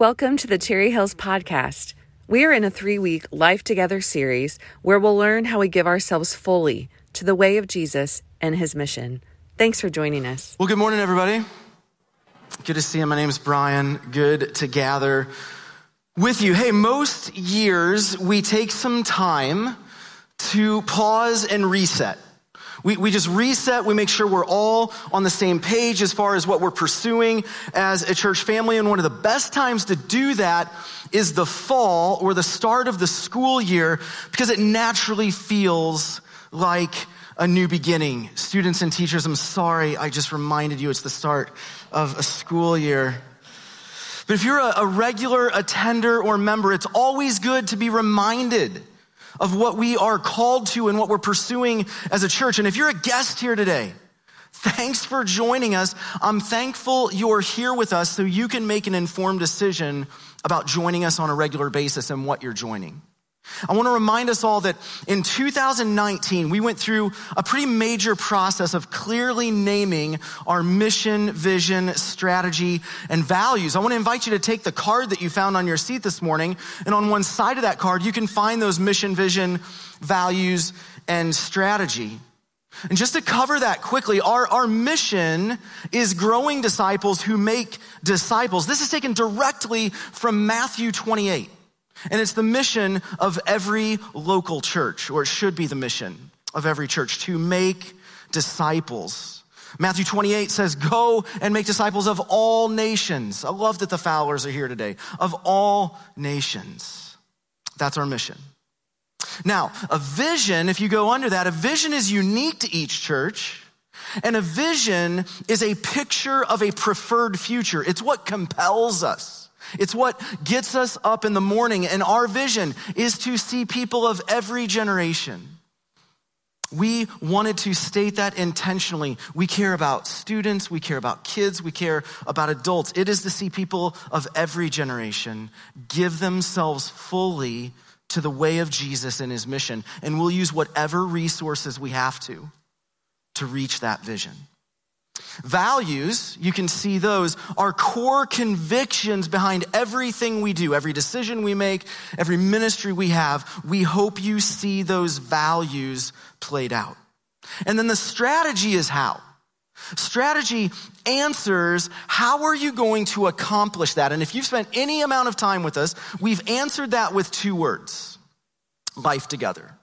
Welcome to the Cherry Hills Podcast. We are in a three week Life Together series where we'll learn how we give ourselves fully to the way of Jesus and his mission. Thanks for joining us. Well, good morning, everybody. Good to see you. My name is Brian. Good to gather with you. Hey, most years we take some time to pause and reset. We, we just reset. We make sure we're all on the same page as far as what we're pursuing as a church family. And one of the best times to do that is the fall or the start of the school year because it naturally feels like a new beginning. Students and teachers, I'm sorry, I just reminded you it's the start of a school year. But if you're a, a regular attender or member, it's always good to be reminded of what we are called to and what we're pursuing as a church. And if you're a guest here today, thanks for joining us. I'm thankful you're here with us so you can make an informed decision about joining us on a regular basis and what you're joining. I want to remind us all that in 2019, we went through a pretty major process of clearly naming our mission, vision, strategy, and values. I want to invite you to take the card that you found on your seat this morning, and on one side of that card, you can find those mission, vision, values, and strategy. And just to cover that quickly, our, our mission is growing disciples who make disciples. This is taken directly from Matthew 28. And it's the mission of every local church, or it should be the mission of every church, to make disciples. Matthew 28 says, Go and make disciples of all nations. I love that the Fowlers are here today. Of all nations. That's our mission. Now, a vision, if you go under that, a vision is unique to each church. And a vision is a picture of a preferred future. It's what compels us. It's what gets us up in the morning, and our vision is to see people of every generation. We wanted to state that intentionally. We care about students, we care about kids, we care about adults. It is to see people of every generation give themselves fully to the way of Jesus and his mission, and we'll use whatever resources we have to to reach that vision. Values, you can see those, are core convictions behind everything we do, every decision we make, every ministry we have. We hope you see those values played out. And then the strategy is how. Strategy answers how are you going to accomplish that? And if you've spent any amount of time with us, we've answered that with two words life together.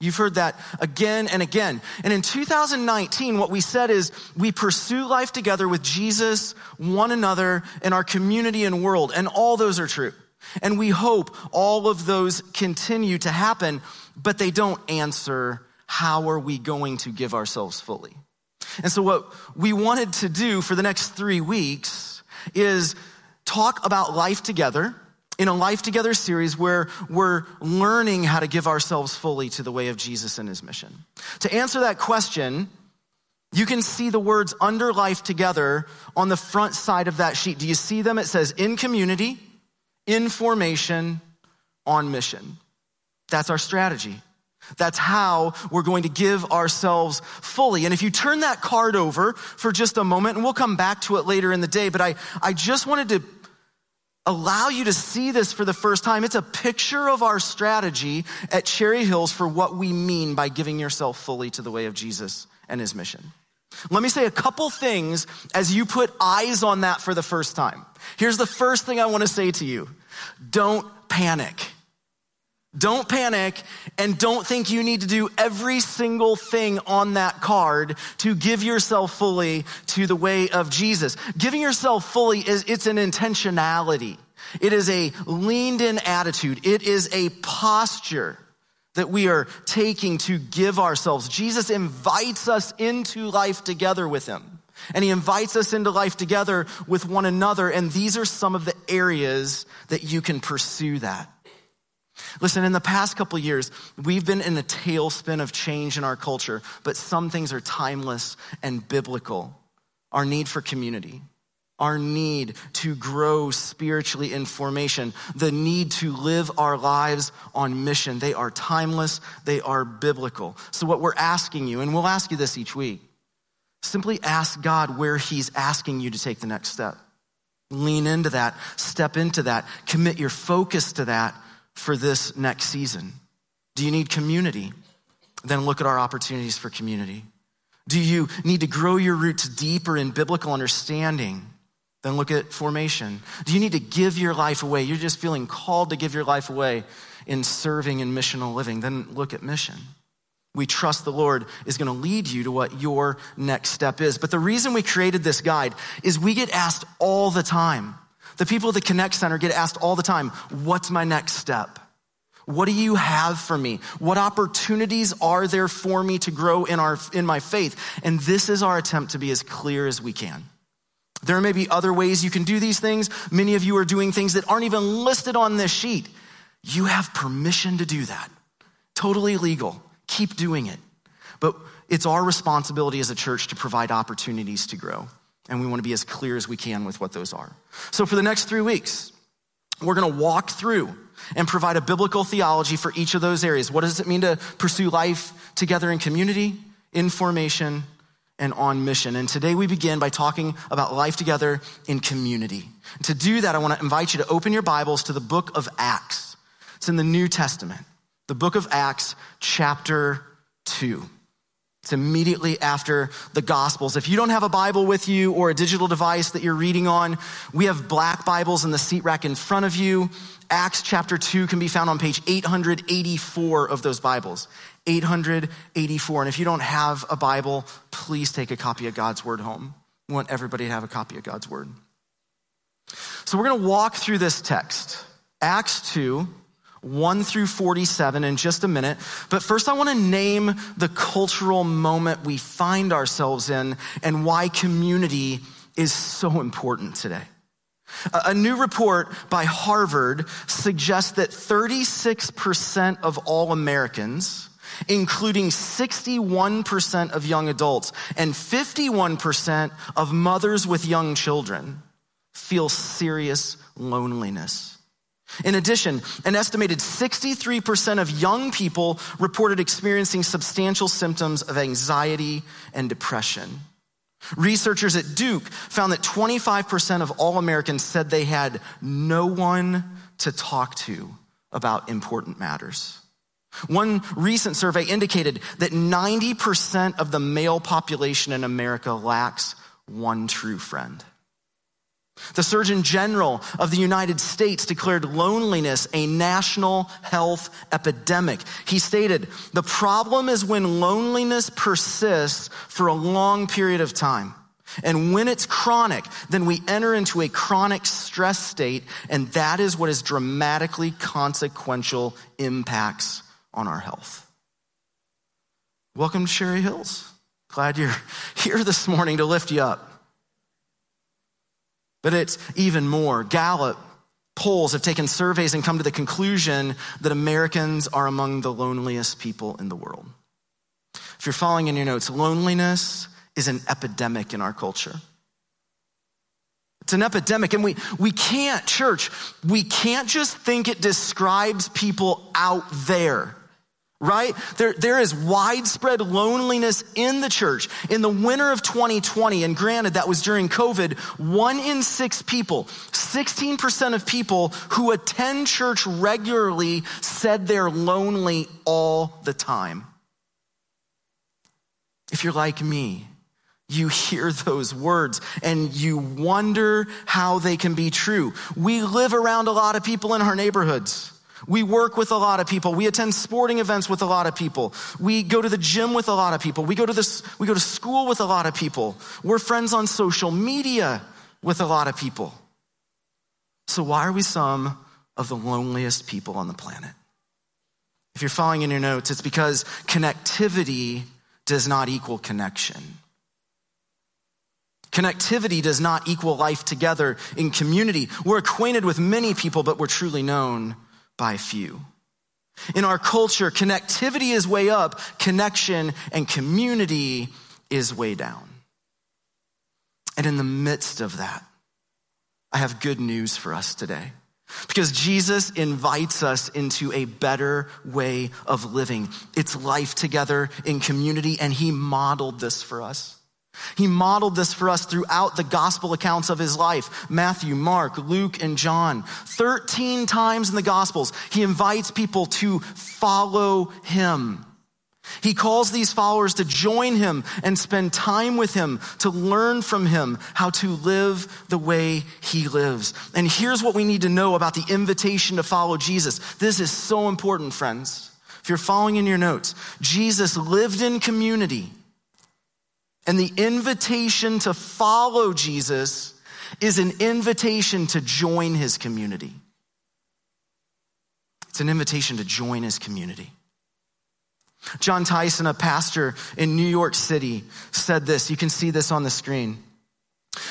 You've heard that again and again. And in 2019, what we said is we pursue life together with Jesus, one another, and our community and world. And all those are true. And we hope all of those continue to happen, but they don't answer how are we going to give ourselves fully. And so, what we wanted to do for the next three weeks is talk about life together in a Life Together series where we're learning how to give ourselves fully to the way of Jesus and his mission. To answer that question, you can see the words under life together on the front side of that sheet. Do you see them? It says in community, in formation, on mission. That's our strategy. That's how we're going to give ourselves fully. And if you turn that card over for just a moment, and we'll come back to it later in the day, but I, I just wanted to allow you to see this for the first time. It's a picture of our strategy at Cherry Hills for what we mean by giving yourself fully to the way of Jesus and his mission. Let me say a couple things as you put eyes on that for the first time. Here's the first thing I want to say to you. Don't panic. Don't panic and don't think you need to do every single thing on that card to give yourself fully to the way of Jesus. Giving yourself fully is, it's an intentionality. It is a leaned in attitude. It is a posture that we are taking to give ourselves. Jesus invites us into life together with him. And he invites us into life together with one another. And these are some of the areas that you can pursue that. Listen, in the past couple years, we've been in a tailspin of change in our culture, but some things are timeless and biblical. Our need for community, our need to grow spiritually in formation, the need to live our lives on mission. They are timeless, they are biblical. So, what we're asking you, and we'll ask you this each week, simply ask God where He's asking you to take the next step. Lean into that, step into that, commit your focus to that for this next season. Do you need community? Then look at our opportunities for community. Do you need to grow your roots deeper in biblical understanding? Then look at formation. Do you need to give your life away? You're just feeling called to give your life away in serving and missional living. Then look at mission. We trust the Lord is going to lead you to what your next step is. But the reason we created this guide is we get asked all the time. The people at the Connect Center get asked all the time, what's my next step? What do you have for me? What opportunities are there for me to grow in our, in my faith? And this is our attempt to be as clear as we can. There may be other ways you can do these things. Many of you are doing things that aren't even listed on this sheet. You have permission to do that. Totally legal. Keep doing it. But it's our responsibility as a church to provide opportunities to grow. And we want to be as clear as we can with what those are. So for the next three weeks, we're going to walk through and provide a biblical theology for each of those areas. What does it mean to pursue life together in community, in formation, and on mission? And today we begin by talking about life together in community. To do that, I want to invite you to open your Bibles to the book of Acts. It's in the New Testament, the book of Acts, chapter 2. It's immediately after the Gospels. If you don't have a Bible with you or a digital device that you're reading on, we have black Bibles in the seat rack in front of you. Acts chapter 2 can be found on page 884 of those Bibles. 884. And if you don't have a Bible, please take a copy of God's Word home. We want everybody to have a copy of God's Word. So we're going to walk through this text, Acts 2, 1 through 47 in just a minute. But first, I want to name the cultural moment we find ourselves in and why community is so important today. A new report by Harvard suggests that 36% of all Americans, including 61% of young adults and 51% of mothers with young children, feel serious loneliness. In addition, an estimated 63% of young people reported experiencing substantial symptoms of anxiety and depression. Researchers at Duke found that 25% of all Americans said they had no one to talk to about important matters. One recent survey indicated that 90% of the male population in America lacks one true friend. The Surgeon General of the United States declared loneliness a national health epidemic. He stated, the problem is when loneliness persists for a long period of time. And when it's chronic, then we enter into a chronic stress state, and that is what has dramatically consequential impacts on our health. Welcome to Cherry Hills. Glad you're here this morning to lift you up. But it's even more. Gallup polls have taken surveys and come to the conclusion that Americans are among the loneliest people in the world. If you're following in your notes, loneliness is an epidemic in our culture. It's an epidemic, and we, we can't, church, we can't just think it describes people out there right? There, there is widespread loneliness in the church. In the winter of 2020, and granted that was during COVID, one in six people, 16% of people who attend church regularly said they're lonely all the time. If you're like me, you hear those words and you wonder how they can be true. We live around a lot of people in our neighborhoods. We work with a lot of people. We attend sporting events with a lot of people. We go to the gym with a lot of people. We go to this, we go to school with a lot of people. We're friends on social media with a lot of people. So why are we some of the loneliest people on the planet? If you're following in your notes, it's because connectivity does not equal connection. Connectivity does not equal life together in community. We're acquainted with many people, but we're truly known by few. In our culture, connectivity is way up, connection and community is way down. And in the midst of that, I have good news for us today. Because Jesus invites us into a better way of living. It's life together in community, and He modeled this for us. He modeled this for us throughout the gospel accounts of his life Matthew, Mark, Luke, and John. 13 times in the gospels, he invites people to follow him. He calls these followers to join him and spend time with him, to learn from him how to live the way he lives. And here's what we need to know about the invitation to follow Jesus. This is so important, friends. If you're following in your notes, Jesus lived in community. And the invitation to follow Jesus is an invitation to join his community. It's an invitation to join his community. Jon Tyson, a pastor in New York City, said this. You can see this on the screen.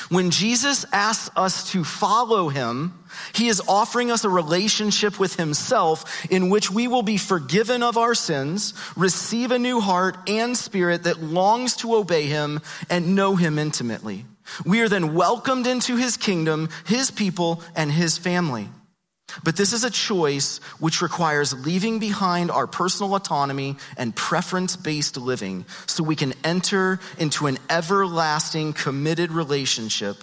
When Jesus asks us to follow him, he is offering us a relationship with himself in which we will be forgiven of our sins, receive a new heart and spirit that longs to obey him and know him intimately. We are then welcomed into his kingdom, his people, and his family. But this is a choice which requires leaving behind our personal autonomy and preference based living so we can enter into an everlasting committed relationship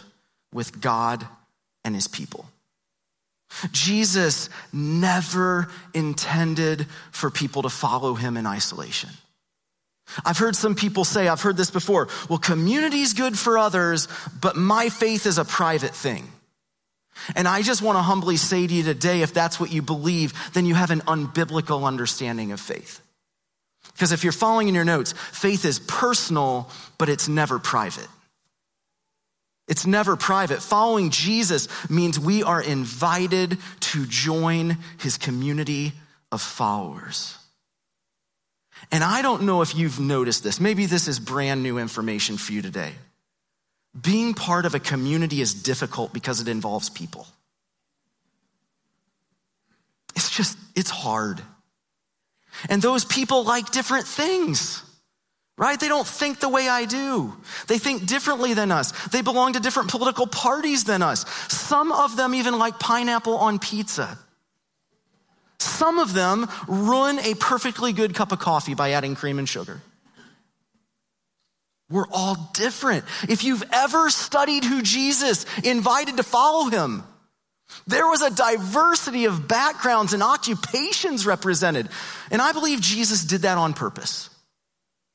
with God and his people. Jesus never intended for people to follow him in isolation. I've heard some people say, I've heard this before, well, community is good for others, but my faith is a private thing. And I just want to humbly say to you today if that's what you believe, then you have an unbiblical understanding of faith. Because if you're following in your notes, faith is personal, but it's never private. It's never private. Following Jesus means we are invited to join his community of followers. And I don't know if you've noticed this. Maybe this is brand new information for you today. Being part of a community is difficult because it involves people. It's just, it's hard. And those people like different things, right? They don't think the way I do. They think differently than us. They belong to different political parties than us. Some of them even like pineapple on pizza. Some of them ruin a perfectly good cup of coffee by adding cream and sugar. We're all different. If you've ever studied who Jesus invited to follow him, there was a diversity of backgrounds and occupations represented. And I believe Jesus did that on purpose.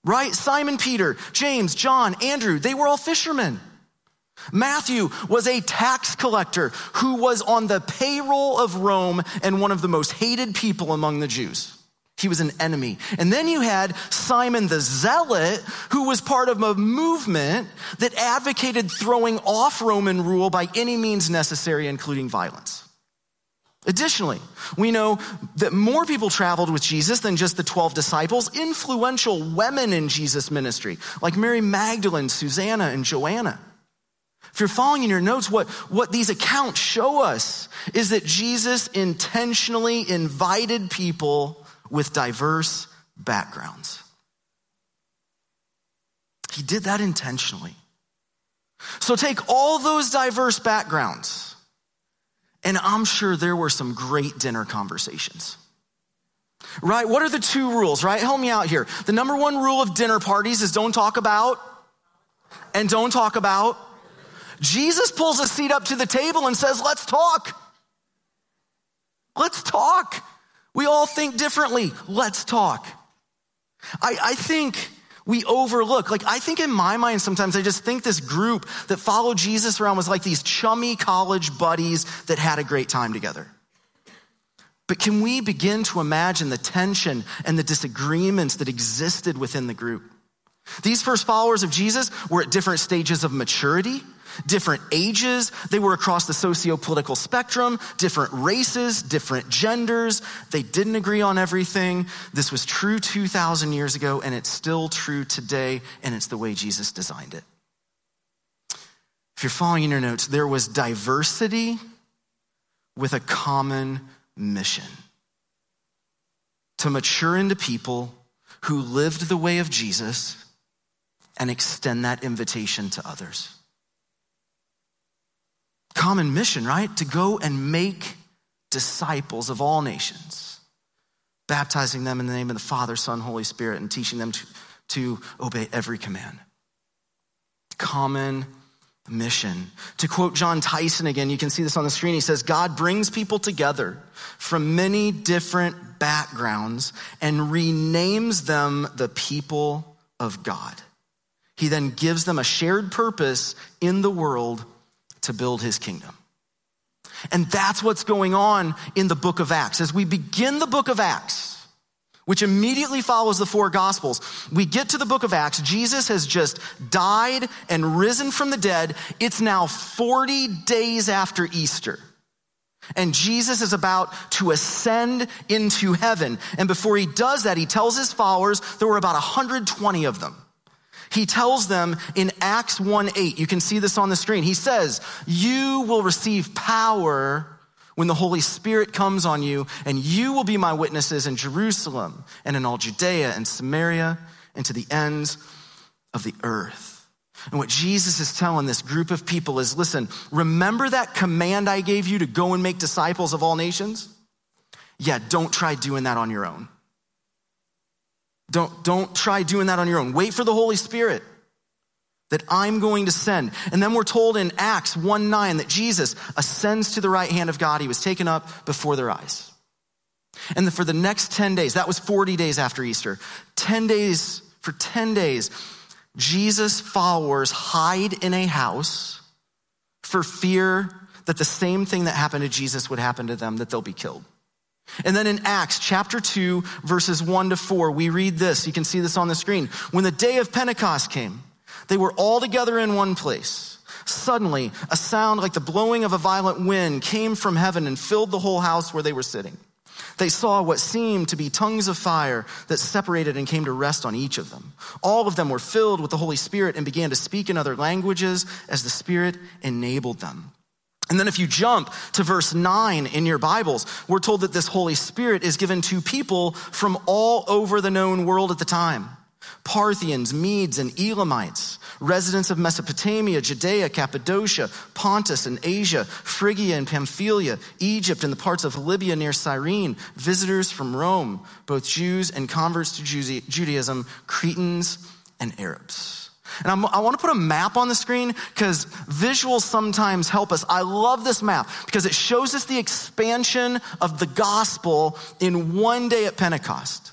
Right? Simon Peter, James, John, Andrew, they were all fishermen. Matthew was a tax collector who was on the payroll of Rome and one of the most hated people among the Jews. He was an enemy. And then you had Simon the Zealot, who was part of a movement that advocated throwing off Roman rule by any means necessary, including violence. Additionally, we know that more people traveled with Jesus than just the 12 disciples, influential women in Jesus' ministry, like Mary Magdalene, Susanna, and Joanna. If you're following in your notes, what, what these accounts show us is that Jesus intentionally invited people with diverse backgrounds. He did that intentionally. So take all those diverse backgrounds, and I'm sure there were some great dinner conversations. Right? What are the two rules, right? Help me out here. The number one rule of dinner parties is don't talk about and don't talk about. Jesus pulls a seat up to the table and says, Let's talk. Let's talk. We all think differently. Let's talk. I, I think we overlook. Like, I think in my mind, sometimes I just think this group that followed Jesus around was like these chummy college buddies that had a great time together. But can we begin to imagine the tension and the disagreements that existed within the group? These first followers of Jesus were at different stages of maturity different ages. They were across the socio political spectrum, different races, different genders. They didn't agree on everything. This was true 2,000 years ago, and it's still true today, and it's the way Jesus designed it. If you're following in your notes, there was diversity with a common mission to mature into people who lived the way of Jesus and extend that invitation to others common mission, right? To go and make disciples of all nations, baptizing them in the name of the Father, Son, Holy Spirit, and teaching them to, to obey every command. common mission. To quote Jon Tyson again, you can see this on the screen. He says, God brings people together from many different backgrounds and renames them the people of God. He then gives them a shared purpose in the world to build his kingdom. And that's what's going on in the book of Acts. As we begin the book of Acts, which immediately follows the four gospels. We get to the book of Acts. Jesus has just died and risen from the dead. It's now 40 days after Easter. And Jesus is about to ascend into heaven. And before he does that, he tells his followers there were about 120 of them. He tells them in Acts 1 8, you can see this on the screen. He says, You will receive power when the Holy Spirit comes on you, and you will be my witnesses in Jerusalem and in all Judea and Samaria and to the ends of the earth. And what Jesus is telling this group of people is listen, remember that command I gave you to go and make disciples of all nations? Yeah, don't try doing that on your own. Don't, don't try doing that on your own. Wait for the Holy Spirit that I'm going to send. And then we're told in Acts 1 9 that Jesus ascends to the right hand of God. He was taken up before their eyes. And for the next 10 days, that was 40 days after Easter, 10 days, for 10 days, Jesus' followers hide in a house for fear that the same thing that happened to Jesus would happen to them, that they'll be killed. And then in Acts chapter 2, verses 1 to 4, we read this. You can see this on the screen. When the day of Pentecost came, they were all together in one place. Suddenly, a sound like the blowing of a violent wind came from heaven and filled the whole house where they were sitting. They saw what seemed to be tongues of fire that separated and came to rest on each of them. All of them were filled with the Holy Spirit and began to speak in other languages as the Spirit enabled them. And then if you jump to verse 9 in your Bibles, we're told that this Holy Spirit is given to people from all over the known world at the time. Parthians, Medes, and Elamites, residents of Mesopotamia, Judea, Cappadocia, Pontus, and Asia, Phrygia and Pamphylia, Egypt, and the parts of Libya near Cyrene, visitors from Rome, both Jews and converts to Judaism, Cretans and Arabs. And I'm, i want to put a map on the screen because visuals sometimes help us. I love this map because it shows us the expansion of the gospel in one day at Pentecost.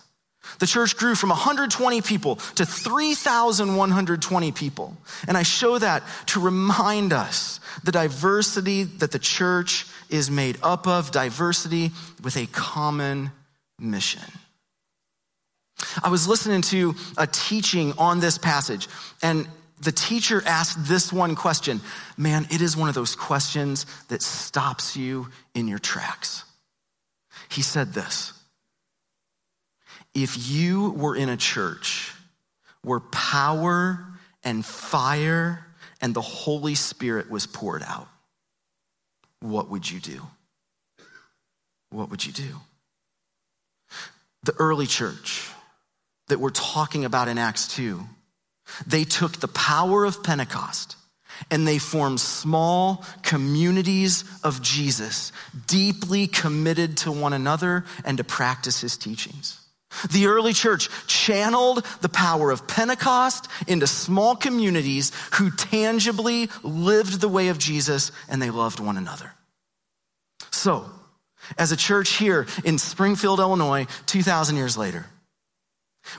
The church grew from 120 people to 3,120 people. And I show that to remind us the diversity that the church is made up of, diversity with a common mission. I was listening to a teaching on this passage, and the teacher asked this one question. Man, it is one of those questions that stops you in your tracks. He said this if you were in a church where power and fire and the Holy Spirit was poured out, what would you do? What would you do? The early church that we're talking about in Acts 2, they took the power of Pentecost and they formed small communities of Jesus, deeply committed to one another and to practice his teachings. The early church channeled the power of Pentecost into small communities who tangibly lived the way of Jesus and they loved one another. So, as a church here in Springfield, Illinois, 2,000 years later,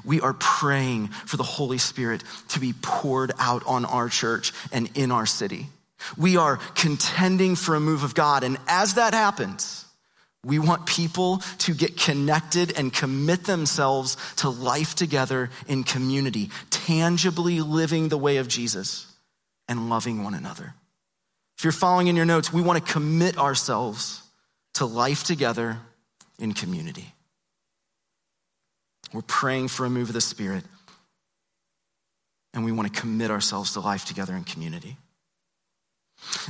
we are praying for the Holy Spirit to be poured out on our church and in our city. We are contending for a move of God. And as that happens, we want people to get connected and commit themselves to life together in community, tangibly living the way of Jesus and loving one another. If you're following in your notes, we want to commit ourselves to life together in community. We're praying for a move of the Spirit, and we want to commit ourselves to life together in community.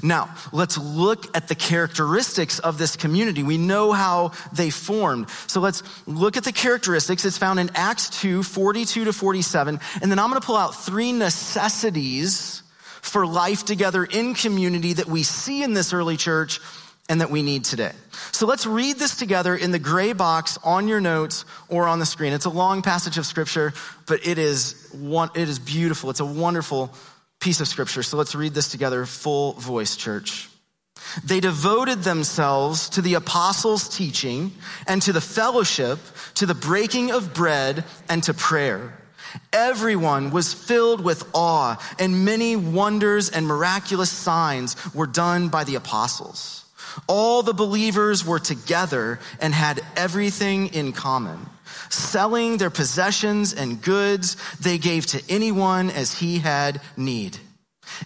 Now, let's look at the characteristics of this community. We know how they formed. So let's look at the characteristics. It's found in Acts 2, 42 to 47. And then I'm going to pull out three necessities for life together in community that we see in this early church and that we need today. So let's read this together in the gray box on your notes or on the screen. It's a long passage of scripture, but it is one, it is beautiful. It's a wonderful piece of scripture. So let's read this together, full voice, church. They devoted themselves to the apostles' teaching and to the fellowship, to the breaking of bread and to prayer. Everyone was filled with awe, and many wonders and miraculous signs were done by the apostles. All the believers were together and had everything in common. Selling their possessions and goods, they gave to anyone as he had need.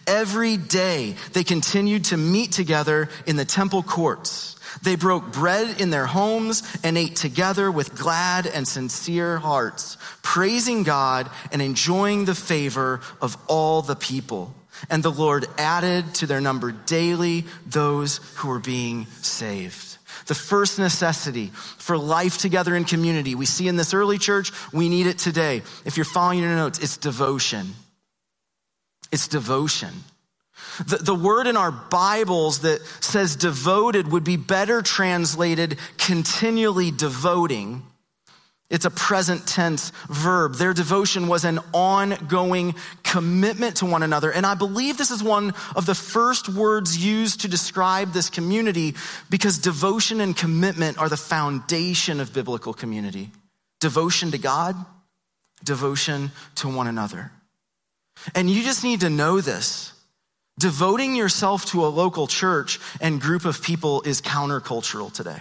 Every day they continued to meet together in the temple courts. They broke bread in their homes and ate together with glad and sincere hearts, praising God and enjoying the favor of all the people. And the Lord added to their number daily those who were being saved. The first necessity for life together in community we see in this early church, we need it today. If you're following your notes, it's devotion. It's devotion. The, the word in our Bibles that says devoted would be better translated continually devoting. It's a present tense verb. Their devotion was an ongoing commitment to one another. And I believe this is one of the first words used to describe this community because devotion and commitment are the foundation of biblical community. Devotion to God, devotion to one another. And you just need to know this. Devoting yourself to a local church and group of people is countercultural today.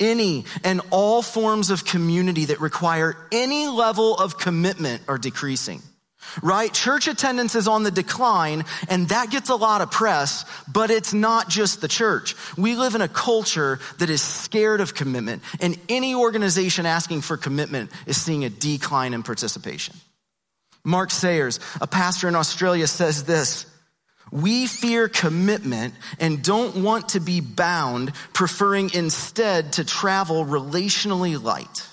Any and all forms of community that require any level of commitment are decreasing. Right? Church attendance is on the decline, and that gets a lot of press, but it's not just the church. We live in a culture that is scared of commitment, and any organization asking for commitment is seeing a decline in participation. Mark Sayers, a pastor in Australia, says this We fear commitment and don't want to be bound, preferring instead to travel relationally light.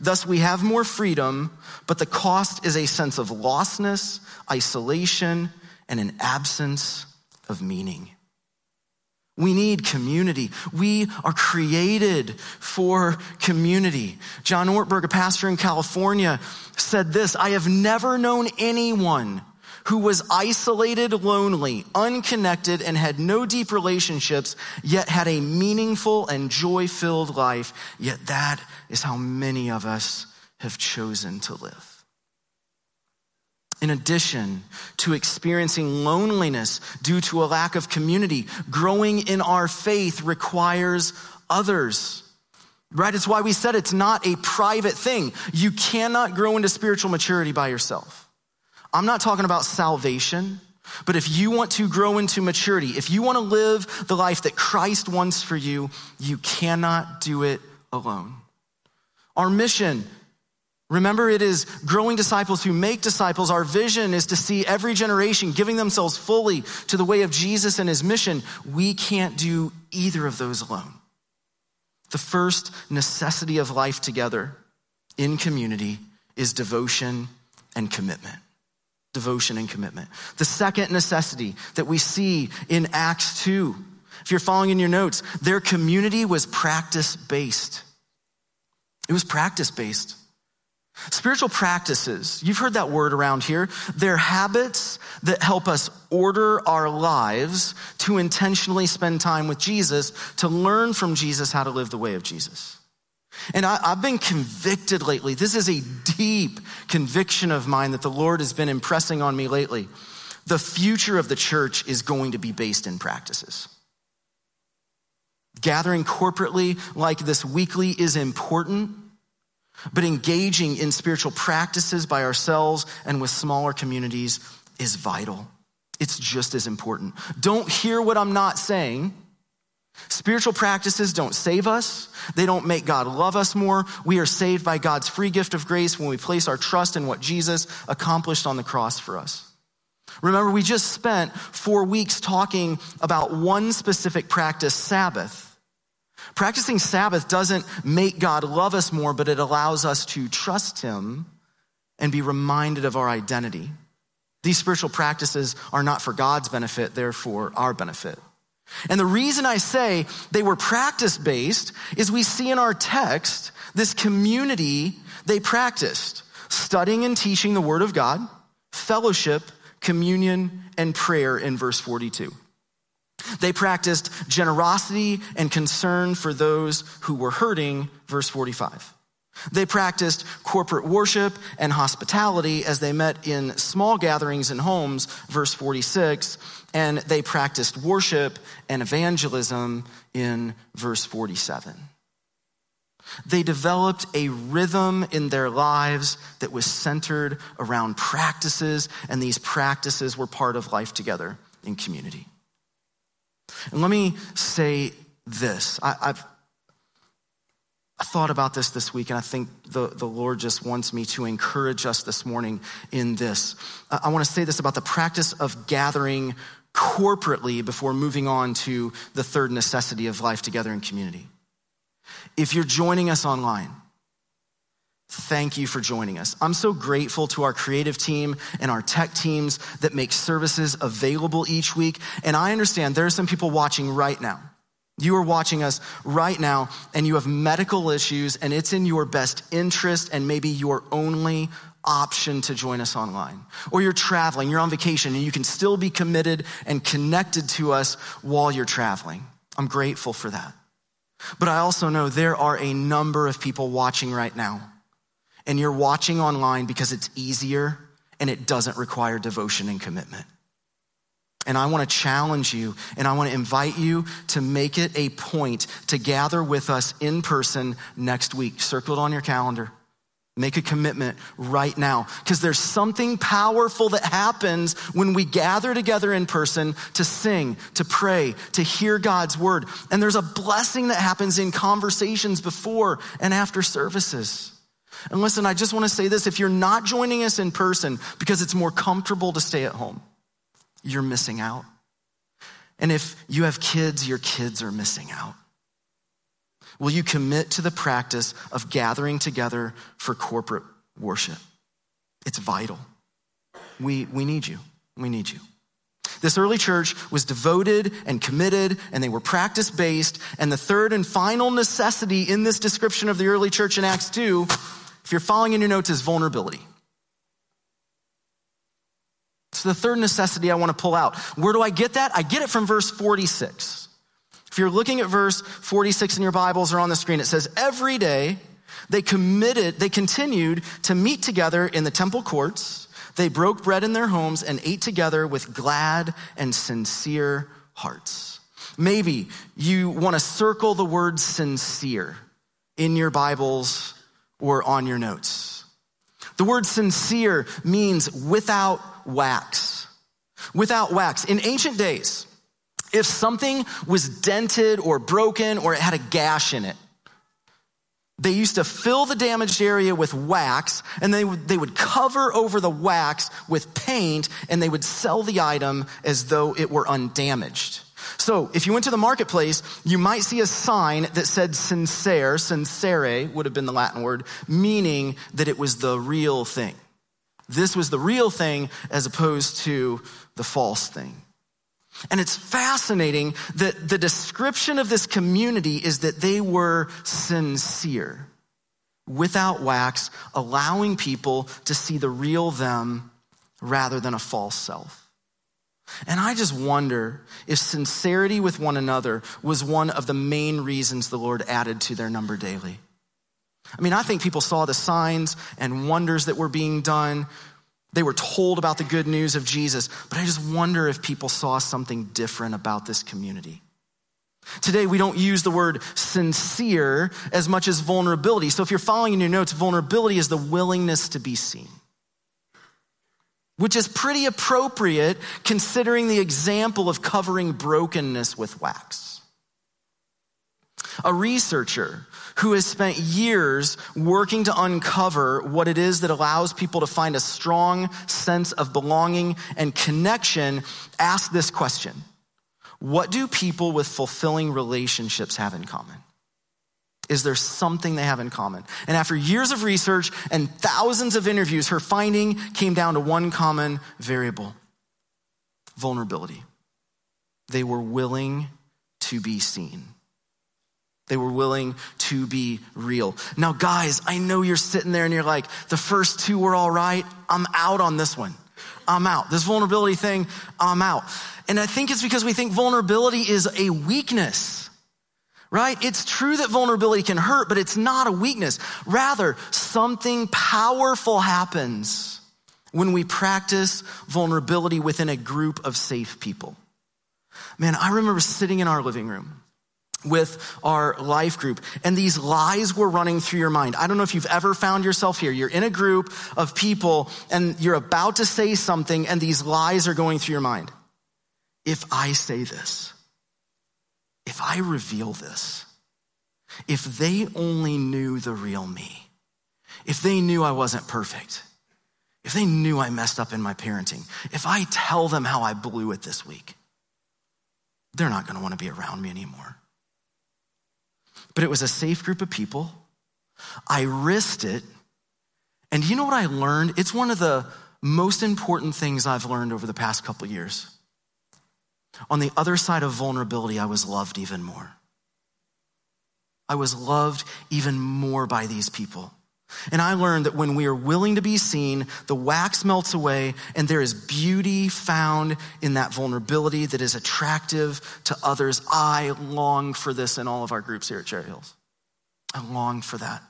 Thus, we have more freedom, but the cost is a sense of lostness, isolation, and an absence of meaning. We need community. We are created for community. John Ortberg, a pastor in California, said this I have never known anyone who was isolated, lonely, unconnected, and had no deep relationships, yet had a meaningful and joy filled life. Yet that is how many of us have chosen to live. In addition to experiencing loneliness due to a lack of community, growing in our faith requires others. Right? It's why we said it's not a private thing. You cannot grow into spiritual maturity by yourself. I'm not talking about salvation, but if you want to grow into maturity, if you want to live the life that Christ wants for you, you cannot do it alone. Our mission Remember, it is growing disciples who make disciples. Our vision is to see every generation giving themselves fully to the way of Jesus and his mission. We can't do either of those alone. The first necessity of life together in community is devotion and commitment. Devotion and commitment. The second necessity that we see in Acts 2, if you're following in your notes, their community was practice based. It was practice based. Spiritual practices, you've heard that word around here. They're habits that help us order our lives to intentionally spend time with Jesus, to learn from Jesus how to live the way of Jesus. And I, have been convicted lately. This is a deep conviction of mine that the Lord has been impressing on me lately. The future of the church is going to be based in practices. Gathering corporately like this weekly is important but engaging in spiritual practices by ourselves and with smaller communities is vital. It's just as important. Don't hear what I'm not saying. Spiritual practices don't save us. They don't make God love us more. We are saved by God's free gift of grace when we place our trust in what Jesus accomplished on the cross for us. Remember, we just spent four weeks talking about one specific practice, Sabbath. Practicing Sabbath doesn't make God love us more, but it allows us to trust Him and be reminded of our identity. These spiritual practices are not for God's benefit, they're for our benefit. And the reason I say they were practice based is we see in our text this community they practiced studying and teaching the Word of God, fellowship, communion, and prayer in verse 42. They practiced generosity and concern for those who were hurting, verse 45. They practiced corporate worship and hospitality as they met in small gatherings in homes, verse 46, and they practiced worship and evangelism in verse 47. They developed a rhythm in their lives that was centered around practices, and these practices were part of life together in community. And let me say this I, have I thought about this this week, and I think the, the Lord just wants me to encourage us this morning in this. I, I want to say this about the practice of gathering corporately before moving on to the third necessity of life together in community. If you're joining us online, Thank you for joining us. I'm so grateful to our creative team and our tech teams that make services available each week. And I understand there are some people watching right now you are watching us right now and you have medical issues and it's in your best interest and maybe your only option to join us online. Or you're traveling, you're on vacation and you can still be committed and connected to us while you're traveling. I'm grateful for that. But I also know there are a number of people watching right now and you're watching online because it's easier and it doesn't require devotion and commitment. And I want to challenge you and I want to invite you to make it a point to gather with us in person next week. Circle it on your calendar. Make a commitment right now because there's something powerful that happens when we gather together in person to sing, to pray, to hear God's word. And there's a blessing that happens in conversations before and after services. And listen, I just want to say this if you're not joining us in person because it's more comfortable to stay at home, you're missing out. And if you have kids, your kids are missing out. Will you commit to the practice of gathering together for corporate worship? It's vital. We, we need you. We need you. This early church was devoted and committed, and they were practice based. And the third and final necessity in this description of the early church in Acts 2, if you're following in your notes, is vulnerability. So the third necessity I want to pull out. Where do I get that? I get it from verse 46. If you're looking at verse 46 in your Bibles or on the screen, it says, Every day they committed, they continued to meet together in the temple courts. They broke bread in their homes and ate together with glad and sincere hearts. Maybe you want to circle the word sincere in your Bibles or on your notes. The word sincere means without wax. Without wax. In ancient days, if something was dented or broken or it had a gash in it, they used to fill the damaged area with wax and they would, they would cover over the wax with paint and they would sell the item as though it were undamaged. So if you went to the marketplace, you might see a sign that said sincere, sincere would have been the Latin word, meaning that it was the real thing. This was the real thing as opposed to the false thing. And it's fascinating that the description of this community is that they were sincere, without wax, allowing people to see the real them rather than a false self. And I just wonder if sincerity with one another was one of the main reasons the Lord added to their number daily. I mean, I think people saw the signs and wonders that were being done. They were told about the good news of Jesus, but I just wonder if people saw something different about this community. Today, we don't use the word sincere as much as vulnerability. So if you're following in your notes, vulnerability is the willingness to be seen, which is pretty appropriate considering the example of covering brokenness with wax. A researcher who has spent years working to uncover what it is that allows people to find a strong sense of belonging and connection, asked this question What do people with fulfilling relationships have in common? Is there something they have in common? And after years of research and thousands of interviews, her finding came down to one common variable vulnerability. They were willing to be seen. They were willing to be real. Now, guys, I know you're sitting there and you're like, the first two were all right. I'm out on this one. I'm out. This vulnerability thing, I'm out. And I think it's because we think vulnerability is a weakness, right? It's true that vulnerability can hurt, but it's not a weakness. Rather, something powerful happens when we practice vulnerability within a group of safe people. Man, I remember sitting in our living room with our life group and these lies were running through your mind. I don't know if you've ever found yourself here. You're in a group of people and you're about to say something and these lies are going through your mind. If I say this, if I reveal this, if they only knew the real me, if they knew I wasn't perfect, if they knew I messed up in my parenting, if I tell them how I blew it this week, they're not going to want to be around me anymore but it was a safe group of people. I risked it. And you know what I learned? It's one of the most important things I've learned over the past couple years. On the other side of vulnerability, I was loved even more. I was loved even more by these people. And I learned that when we are willing to be seen, the wax melts away and there is beauty found in that vulnerability that is attractive to others. I long for this in all of our groups here at Cherry Hills. I long for that.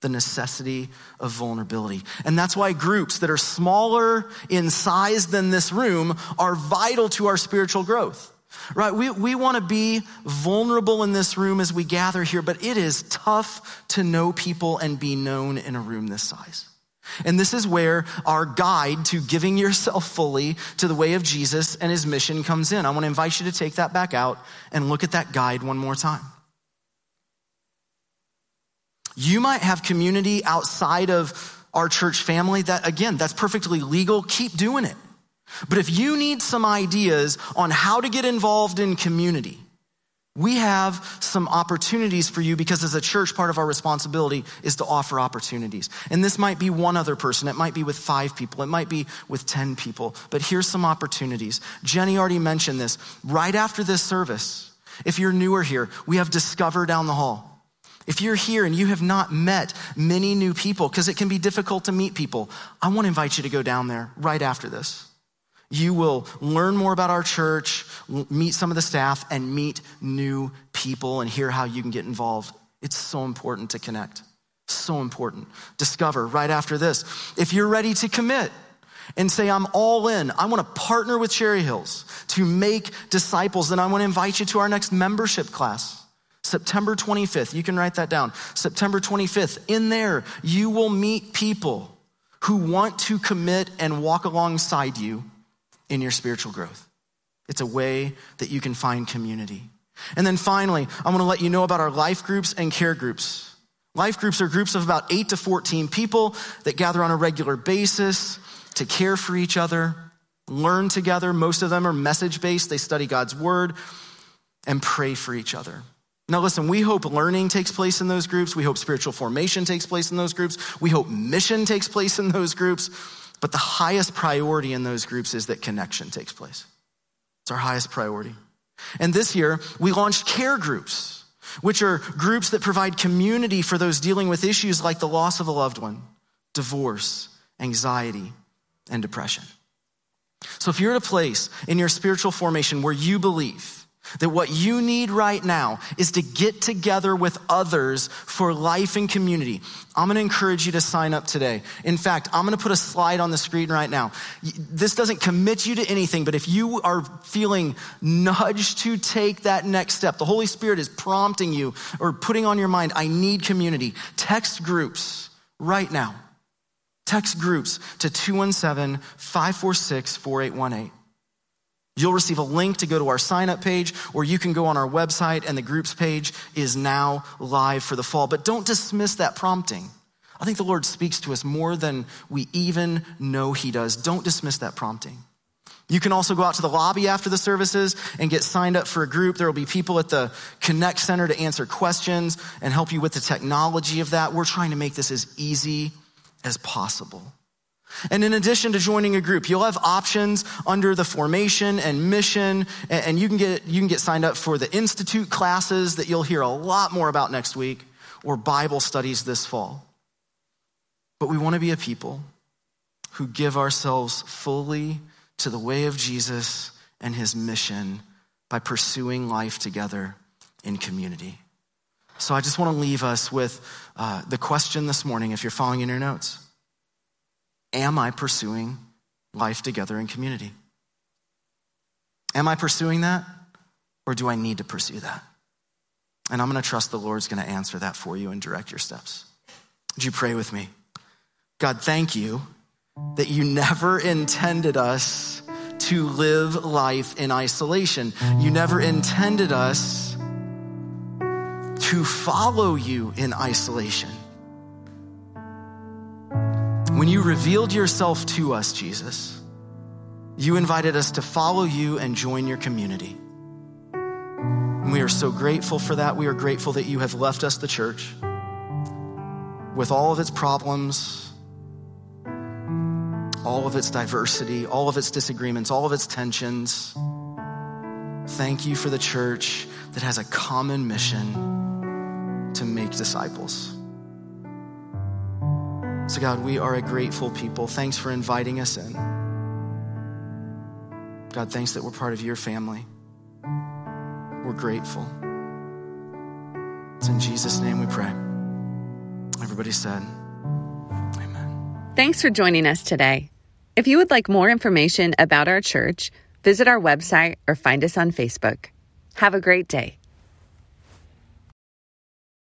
The necessity of vulnerability. And that's why groups that are smaller in size than this room are vital to our spiritual growth right? We, we want to be vulnerable in this room as we gather here, but it is tough to know people and be known in a room this size. And this is where our guide to giving yourself fully to the way of Jesus and his mission comes in. I want to invite you to take that back out and look at that guide one more time. You might have community outside of our church family that, again, that's perfectly legal. Keep doing it. But if you need some ideas on how to get involved in community, we have some opportunities for you because as a church, part of our responsibility is to offer opportunities. And this might be one other person. It might be with five people. It might be with 10 people. But here's some opportunities. Jenny already mentioned this. Right after this service, if you're newer here, we have Discover down the hall. If you're here and you have not met many new people, because it can be difficult to meet people, I want to invite you to go down there right after this. You will learn more about our church, meet some of the staff, and meet new people and hear how you can get involved. It's so important to connect. So important. Discover right after this. If you're ready to commit and say, I'm all in, I want to partner with Cherry Hills to make disciples, then I want to invite you to our next membership class. September 25th, you can write that down. September 25th, in there, you will meet people who want to commit and walk alongside you in your spiritual growth. It's a way that you can find community. And then finally, I want to let you know about our life groups and care groups. Life groups are groups of about 8 to 14 people that gather on a regular basis to care for each other, learn together. Most of them are message based, they study God's word and pray for each other. Now, listen, we hope learning takes place in those groups. We hope spiritual formation takes place in those groups. We hope mission takes place in those groups. But the highest priority in those groups is that connection takes place. It's our highest priority. And this year, we launched care groups, which are groups that provide community for those dealing with issues like the loss of a loved one, divorce, anxiety, and depression. So if you're at a place in your spiritual formation where you believe that what you need right now is to get together with others for life and community. I'm going to encourage you to sign up today. In fact, I'm going to put a slide on the screen right now. This doesn't commit you to anything, but if you are feeling nudged to take that next step, the Holy Spirit is prompting you or putting on your mind, I need community. Text groups right now. Text groups to 217 546 4818. You'll receive a link to go to our sign up page, or you can go on our website, and the groups page is now live for the fall. But don't dismiss that prompting. I think the Lord speaks to us more than we even know He does. Don't dismiss that prompting. You can also go out to the lobby after the services and get signed up for a group. There will be people at the Connect Center to answer questions and help you with the technology of that. We're trying to make this as easy as possible. And in addition to joining a group, you'll have options under the formation and mission, and you can get, you can get signed up for the Institute classes that you'll hear a lot more about next week, or Bible studies this fall. But we want to be a people who give ourselves fully to the way of Jesus and his mission by pursuing life together in community. So I just want to leave us with uh, the question this morning, if you're following in your notes Am I pursuing life together in community? Am I pursuing that, or do I need to pursue that? And I'm going to trust the Lord's going to answer that for you and direct your steps. Would you pray with me? God, thank you that you never intended us to live life in isolation. You never intended us to follow you in isolation. When you revealed yourself to us, Jesus, you invited us to follow you and join your community. And we are so grateful for that. We are grateful that you have left us the church with all of its problems, all of its diversity, all of its disagreements, all of its tensions. Thank you for the church that has a common mission to make disciples. So, God, we are a grateful people. Thanks for inviting us in. God, thanks that we're part of your family. We're grateful. It's in Jesus' name we pray. Everybody said, Amen. Thanks for joining us today. If you would like more information about our church, visit our website or find us on Facebook. Have a great day.